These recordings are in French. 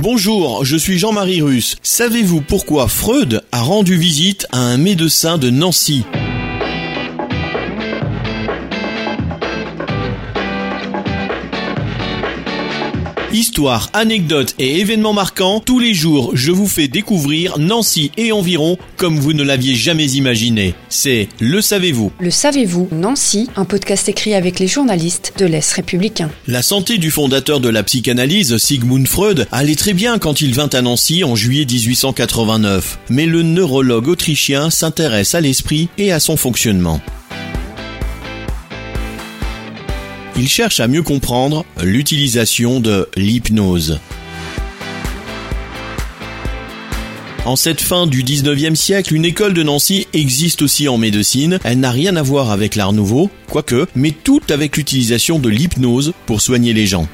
Bonjour, je suis Jean-Marie Russe. Savez-vous pourquoi Freud a rendu visite à un médecin de Nancy? Histoire, anecdotes et événements marquants, tous les jours je vous fais découvrir Nancy et environ comme vous ne l'aviez jamais imaginé. C'est Le Savez-vous Le savez-vous, Nancy, un podcast écrit avec les journalistes de l'Est républicain. La santé du fondateur de la psychanalyse, Sigmund Freud, allait très bien quand il vint à Nancy en juillet 1889. Mais le neurologue autrichien s'intéresse à l'esprit et à son fonctionnement. Il cherche à mieux comprendre l'utilisation de l'hypnose. En cette fin du 19e siècle, une école de Nancy existe aussi en médecine. Elle n'a rien à voir avec l'art nouveau, quoique, mais tout avec l'utilisation de l'hypnose pour soigner les gens.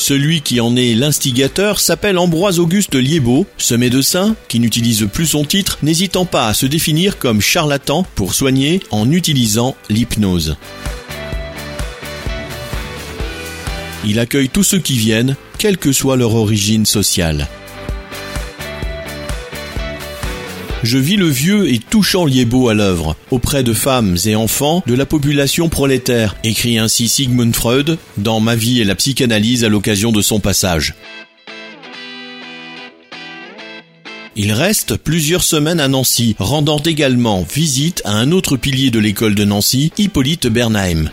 Celui qui en est l'instigateur s'appelle Ambroise Auguste Liébaud, ce médecin, qui n'utilise plus son titre, n'hésitant pas à se définir comme charlatan pour soigner en utilisant l'hypnose. Il accueille tous ceux qui viennent, quelle que soit leur origine sociale. Je vis le vieux et touchant Liébaud à l'œuvre, auprès de femmes et enfants de la population prolétaire, écrit ainsi Sigmund Freud dans Ma vie et la psychanalyse à l'occasion de son passage. Il reste plusieurs semaines à Nancy, rendant également visite à un autre pilier de l'école de Nancy, Hippolyte Bernheim.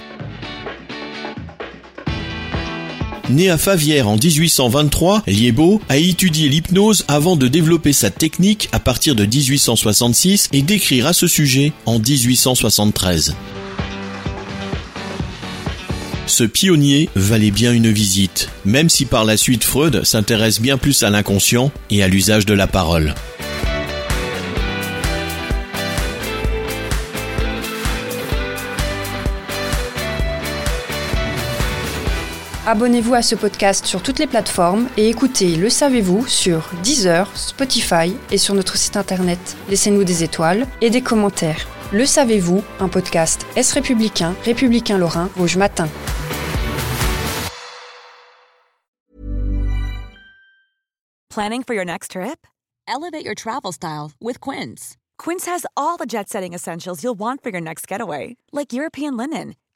Né à Favière en 1823, Liébaud a étudié l'hypnose avant de développer sa technique à partir de 1866 et d'écrire à ce sujet en 1873. Ce pionnier valait bien une visite, même si par la suite Freud s'intéresse bien plus à l'inconscient et à l'usage de la parole. Abonnez-vous à ce podcast sur toutes les plateformes et écoutez Le Savez-vous sur Deezer, Spotify et sur notre site internet. Laissez-nous des étoiles et des commentaires. Le Savez-vous, un podcast Est républicain, républicain lorrain, Rouge Matin. Planning for your next trip? Elevate your travel style with Quince. Quince has all the jet-setting essentials you'll want for your next getaway, like European linen,